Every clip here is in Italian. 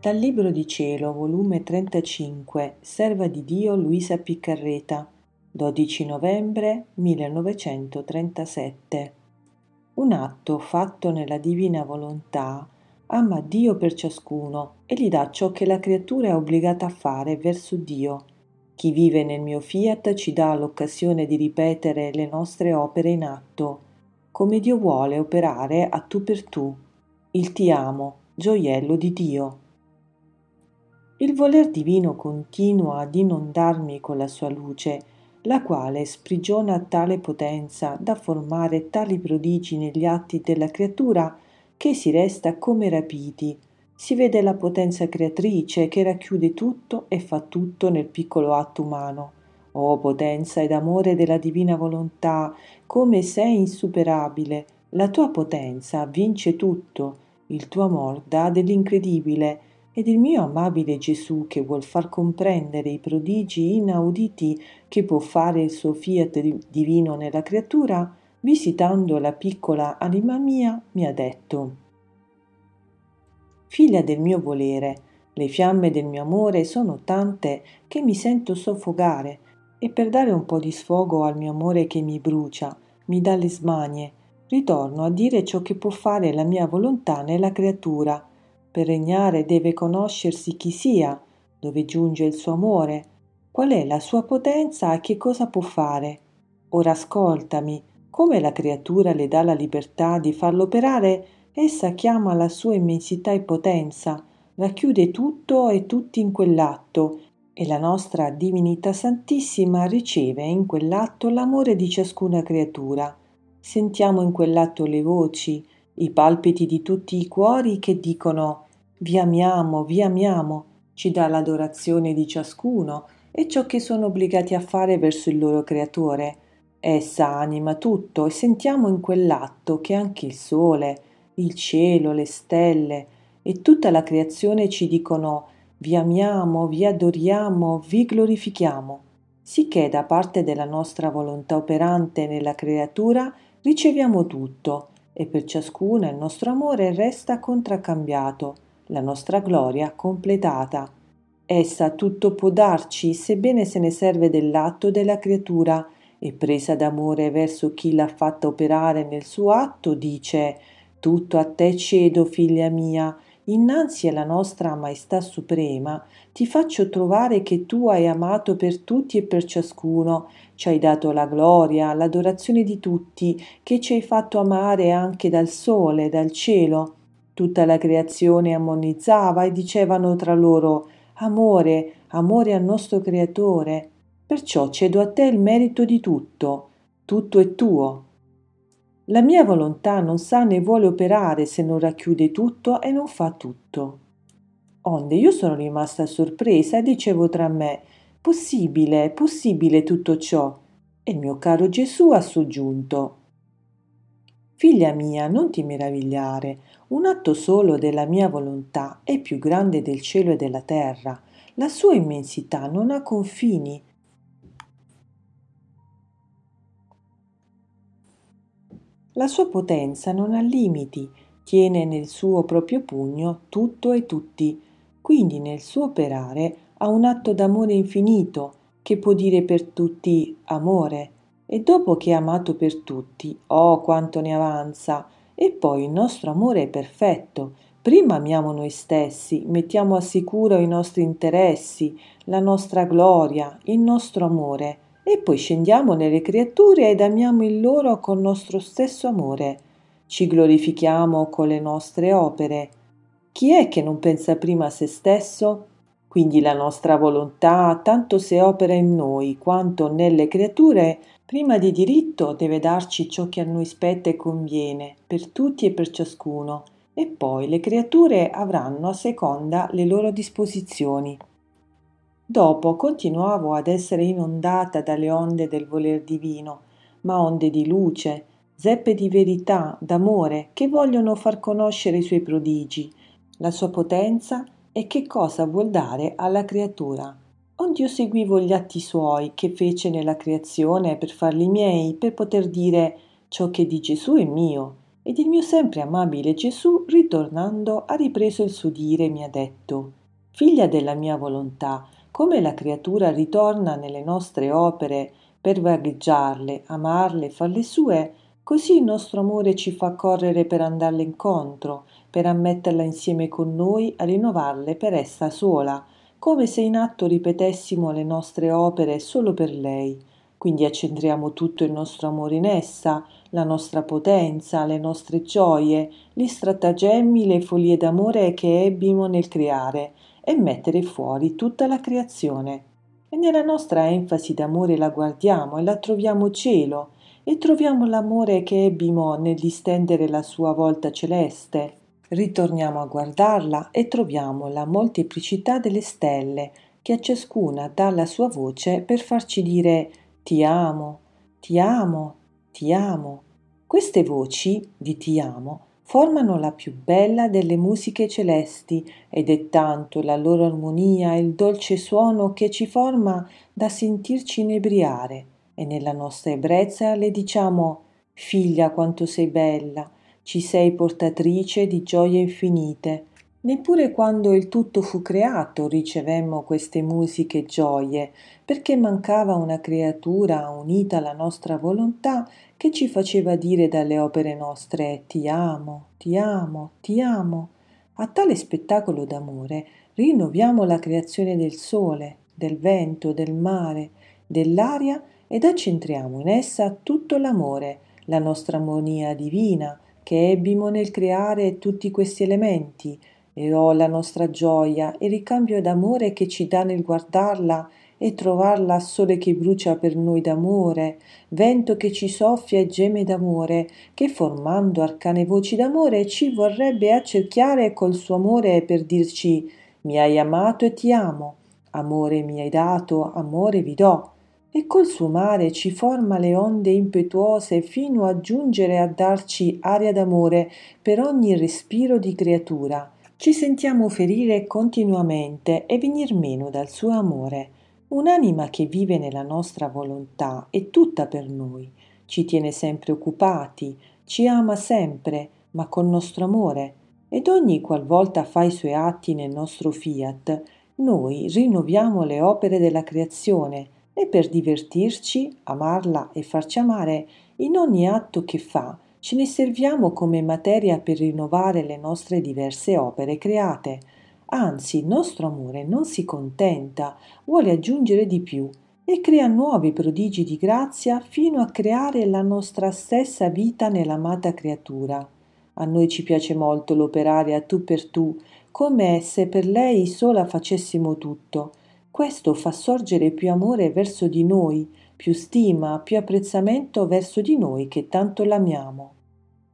Dal Libro di Cielo, volume 35, Serva di Dio Luisa Piccarreta, 12 novembre 1937. Un atto fatto nella divina volontà ama Dio per ciascuno e gli dà ciò che la creatura è obbligata a fare verso Dio. Chi vive nel mio fiat ci dà l'occasione di ripetere le nostre opere in atto, come Dio vuole operare a tu per tu. Il ti amo, gioiello di Dio. Il voler divino continua ad inondarmi con la sua luce, la quale sprigiona tale potenza da formare tali prodigi negli atti della creatura che si resta come rapiti. Si vede la potenza creatrice che racchiude tutto e fa tutto nel piccolo atto umano. O potenza ed amore della divina volontà, come sei insuperabile, la tua potenza vince tutto, il tuo amor dà dell'incredibile, ed il mio amabile Gesù che vuol far comprendere i prodigi inauditi che può fare il suo fiat divino nella creatura, visitando la piccola anima mia, mi ha detto Figlia del mio volere, le fiamme del mio amore sono tante che mi sento soffocare e per dare un po' di sfogo al mio amore che mi brucia, mi dà le smanie, ritorno a dire ciò che può fare la mia volontà nella creatura per regnare deve conoscersi chi sia, dove giunge il suo amore, qual è la sua potenza e che cosa può fare. Ora ascoltami, come la creatura le dà la libertà di farlo operare, essa chiama la sua immensità e potenza, racchiude tutto e tutti in quell'atto, e la nostra divinità santissima riceve in quell'atto l'amore di ciascuna creatura. Sentiamo in quell'atto le voci, i palpiti di tutti i cuori che dicono vi amiamo, vi amiamo, ci dà l'adorazione di ciascuno e ciò che sono obbligati a fare verso il loro creatore. Essa anima tutto e sentiamo in quell'atto che anche il sole, il cielo, le stelle e tutta la creazione ci dicono vi amiamo, vi adoriamo, vi glorifichiamo, sicché da parte della nostra volontà operante nella creatura riceviamo tutto e per ciascuna il nostro amore resta contraccambiato, la nostra gloria completata. Essa tutto può darci, sebbene se ne serve dell'atto della creatura, e presa d'amore verso chi l'ha fatta operare nel suo atto, dice Tutto a te cedo, figlia mia, innanzi alla nostra maestà suprema, ti faccio trovare che tu hai amato per tutti e per ciascuno, ci hai dato la gloria, l'adorazione di tutti, che ci hai fatto amare anche dal sole, dal cielo. Tutta la creazione ammonizzava e dicevano tra loro Amore, amore al nostro Creatore. Perciò cedo a te il merito di tutto, tutto è tuo. La mia volontà non sa né vuole operare se non racchiude tutto e non fa tutto. Onde io sono rimasta sorpresa e dicevo tra me Possibile, possibile tutto ciò. E il mio caro Gesù ha soggiunto Figlia mia, non ti meravigliare, un atto solo della mia volontà è più grande del cielo e della terra. La sua immensità non ha confini La sua potenza non ha limiti, tiene nel suo proprio pugno tutto e tutti, quindi nel suo operare ha un atto d'amore infinito che può dire per tutti amore, e dopo che ha amato per tutti, oh quanto ne avanza, e poi il nostro amore è perfetto. Prima amiamo noi stessi, mettiamo a sicuro i nostri interessi, la nostra gloria, il nostro amore, e poi scendiamo nelle creature ed amiamo il loro col nostro stesso amore. Ci glorifichiamo con le nostre opere. Chi è che non pensa prima a se stesso? Quindi la nostra volontà, tanto se opera in noi quanto nelle creature, prima di diritto deve darci ciò che a noi spetta e conviene, per tutti e per ciascuno, e poi le creature avranno a seconda le loro disposizioni. Dopo continuavo ad essere inondata dalle onde del voler divino, ma onde di luce, zeppe di verità, d'amore, che vogliono far conoscere i suoi prodigi, la sua potenza e che cosa vuol dare alla creatura. Onde io seguivo gli atti suoi che fece nella creazione per farli miei, per poter dire ciò che di Gesù è mio, ed il mio sempre amabile Gesù, ritornando, ha ripreso il suo dire e mi ha detto Figlia della mia volontà, come la creatura ritorna nelle nostre opere per vagheggiarle, amarle, farle sue, così il nostro amore ci fa correre per andarle incontro, per ammetterla insieme con noi, a rinnovarle per essa sola, come se in atto ripetessimo le nostre opere solo per lei. Quindi accentriamo tutto il nostro amore in essa, la nostra potenza, le nostre gioie, gli stratagemmi, le follie d'amore che ebbimo nel creare e mettere fuori tutta la creazione. E nella nostra enfasi d'amore la guardiamo e la troviamo cielo, e troviamo l'amore che ebbimo nel distendere la sua volta celeste. Ritorniamo a guardarla e troviamo la molteplicità delle stelle, che a ciascuna dà la sua voce per farci dire ti amo, ti amo, ti amo. Queste voci di ti amo formano la più bella delle musiche celesti ed è tanto la loro armonia e il dolce suono che ci forma da sentirci inebriare e nella nostra ebbrezza le diciamo figlia quanto sei bella, ci sei portatrice di gioie infinite. Neppure quando il tutto fu creato ricevemmo queste musiche gioie, perché mancava una creatura unita alla nostra volontà che ci faceva dire dalle opere nostre ti amo, ti amo, ti amo. A tale spettacolo d'amore rinnoviamo la creazione del sole, del vento, del mare, dell'aria ed accentriamo in essa tutto l'amore, la nostra armonia divina, che ebbimo nel creare tutti questi elementi, e ho la nostra gioia e ricambio d'amore che ci dà nel guardarla e trovarla sole che brucia per noi d'amore, vento che ci soffia e geme d'amore, che formando arcane voci d'amore ci vorrebbe accerchiare col suo amore per dirci mi hai amato e ti amo, amore mi hai dato, amore vi do, e col suo mare ci forma le onde impetuose fino a giungere a darci aria d'amore per ogni respiro di creatura. Ci sentiamo ferire continuamente e venir meno dal suo amore Un'anima che vive nella nostra volontà è tutta per noi, ci tiene sempre occupati, ci ama sempre, ma col nostro amore, ed ogni qualvolta fa i suoi atti nel nostro fiat, noi rinnoviamo le opere della creazione e per divertirci, amarla e farci amare, in ogni atto che fa, ce ne serviamo come materia per rinnovare le nostre diverse opere create, Anzi, il nostro amore non si contenta, vuole aggiungere di più e crea nuovi prodigi di grazia fino a creare la nostra stessa vita nell'amata creatura. A noi ci piace molto l'operare a tu per tu, come se per lei sola facessimo tutto. Questo fa sorgere più amore verso di noi, più stima, più apprezzamento verso di noi che tanto l'amiamo.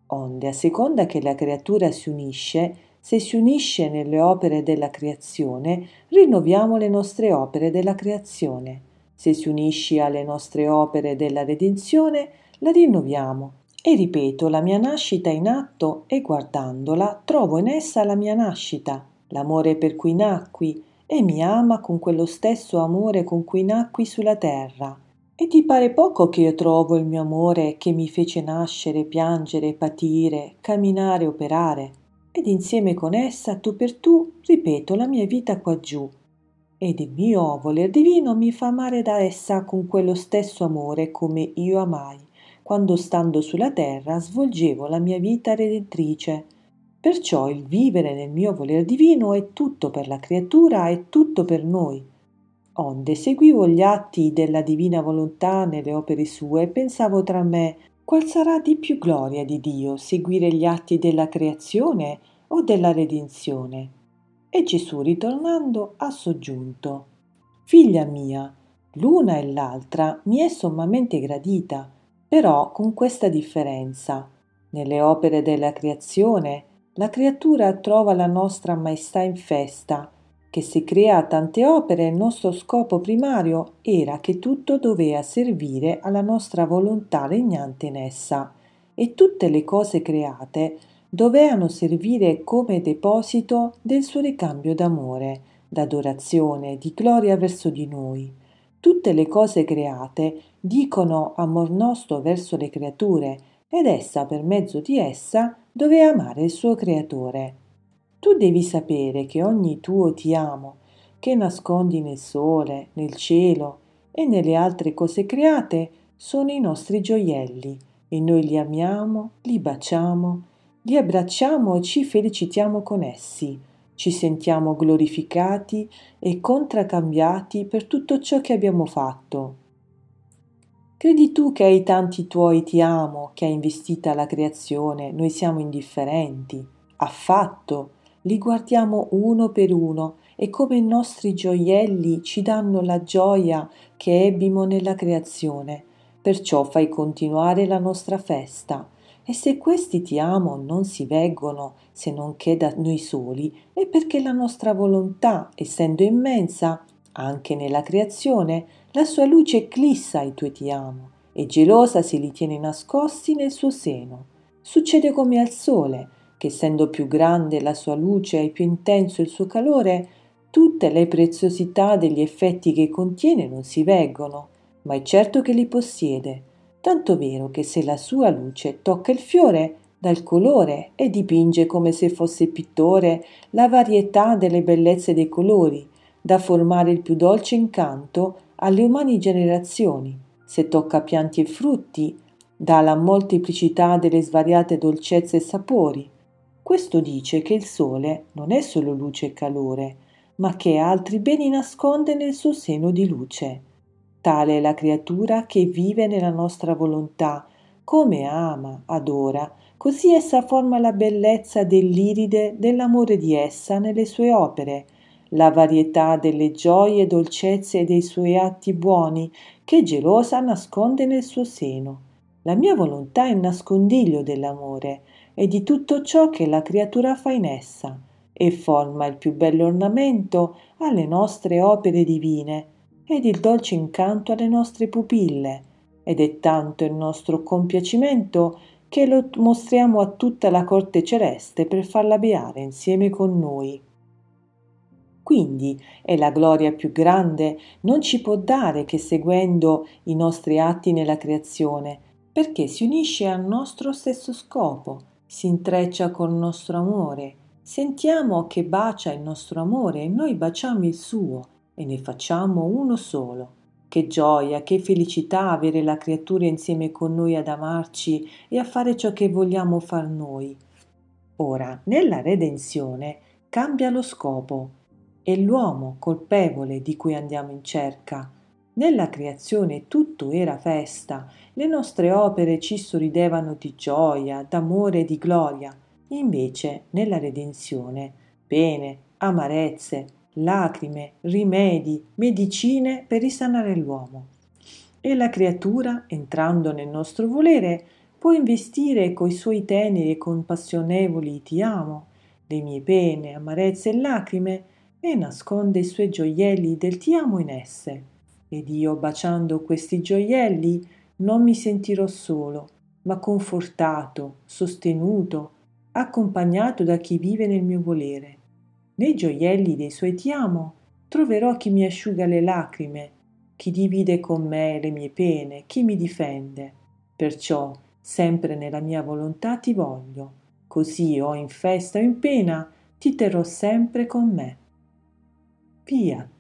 Onde, a seconda che la creatura si unisce, se si unisce nelle opere della creazione, rinnoviamo le nostre opere della creazione. Se si unisce alle nostre opere della redenzione, la rinnoviamo. E ripeto, la mia nascita in atto e guardandola trovo in essa la mia nascita, l'amore per cui nacqui, e mi ama con quello stesso amore con cui nacqui sulla terra. E ti pare poco che io trovo il mio amore che mi fece nascere, piangere, patire, camminare, operare? Ed insieme con essa tu per tu ripeto la mia vita quaggiù ed il mio voler divino mi fa amare da essa con quello stesso amore come io amai. Quando stando sulla terra svolgevo la mia vita redentrice. Perciò il vivere nel mio voler divino è tutto per la creatura e tutto per noi. Onde seguivo gli atti della divina volontà nelle opere sue e pensavo tra me qual sarà di più gloria di Dio seguire gli atti della creazione o della redenzione? E Gesù ritornando ha soggiunto Figlia mia, l'una e l'altra mi è sommamente gradita, però con questa differenza. Nelle opere della creazione la creatura trova la nostra maestà in festa, che se crea tante opere il nostro scopo primario era che tutto doveva servire alla nostra volontà regnante in essa e tutte le cose create dovevano servire come deposito del suo ricambio d'amore, d'adorazione, di gloria verso di noi. Tutte le cose create dicono amor nostro verso le creature ed essa per mezzo di essa dove amare il suo creatore. Tu devi sapere che ogni tuo ti amo, che nascondi nel sole, nel cielo e nelle altre cose create, sono i nostri gioielli e noi li amiamo, li baciamo, li abbracciamo e ci felicitiamo con essi, ci sentiamo glorificati e contraccambiati per tutto ciò che abbiamo fatto. Credi tu che ai tanti tuoi ti amo che ha investita la creazione noi siamo indifferenti? Affatto, li guardiamo uno per uno e come i nostri gioielli ci danno la gioia che ebbimo nella creazione. Perciò fai continuare la nostra festa. E se questi ti amo non si veggono se non che da noi soli, è perché la nostra volontà, essendo immensa, anche nella creazione, la sua luce eclissa i tuoi ti amo e gelosa se li tiene nascosti nel suo seno. Succede come al sole, che essendo più grande la sua luce e più intenso il suo calore, tutte le preziosità degli effetti che contiene non si veggono, ma è certo che li possiede, tanto vero che se la sua luce tocca il fiore, dà il colore e dipinge come se fosse pittore la varietà delle bellezze dei colori, da formare il più dolce incanto alle umane generazioni, se tocca pianti e frutti, dà molteplicità delle svariate dolcezze e sapori. Questo dice che il sole non è solo luce e calore, ma che altri beni nasconde nel suo seno di luce. Tale è la creatura che vive nella nostra volontà, come ama, adora, così essa forma la bellezza dell'iride dell'amore di essa nelle sue opere, la varietà delle gioie e dolcezze dei suoi atti buoni che gelosa nasconde nel suo seno. La mia volontà è il nascondiglio dell'amore e di tutto ciò che la creatura fa in essa e forma il più bello ornamento alle nostre opere divine ed il dolce incanto alle nostre pupille ed è tanto il nostro compiacimento che lo mostriamo a tutta la corte celeste per farla beare insieme con noi. Quindi è la gloria più grande non ci può dare che seguendo i nostri atti nella creazione, perché si unisce al nostro stesso scopo, si intreccia col nostro amore, sentiamo che bacia il nostro amore e noi baciamo il suo e ne facciamo uno solo. Che gioia, che felicità avere la creatura insieme con noi ad amarci e a fare ciò che vogliamo far noi. Ora, nella redenzione cambia lo scopo è l'uomo colpevole di cui andiamo in cerca. Nella creazione tutto era festa, le nostre opere ci sorridevano di gioia, d'amore e di gloria. Invece, nella redenzione, pene, amarezze, lacrime, rimedi, medicine per risanare l'uomo. E la creatura, entrando nel nostro volere, può investire coi suoi teneri e compassionevoli ti amo, le mie pene, amarezze e lacrime, e nasconde i suoi gioielli del ti amo in esse. Ed io, baciando questi gioielli, non mi sentirò solo, ma confortato, sostenuto, accompagnato da chi vive nel mio volere. Nei gioielli dei suoi ti amo troverò chi mi asciuga le lacrime, chi divide con me le mie pene, chi mi difende. Perciò, sempre nella mia volontà ti voglio, così o in festa o in pena, ti terrò sempre con me. Fiat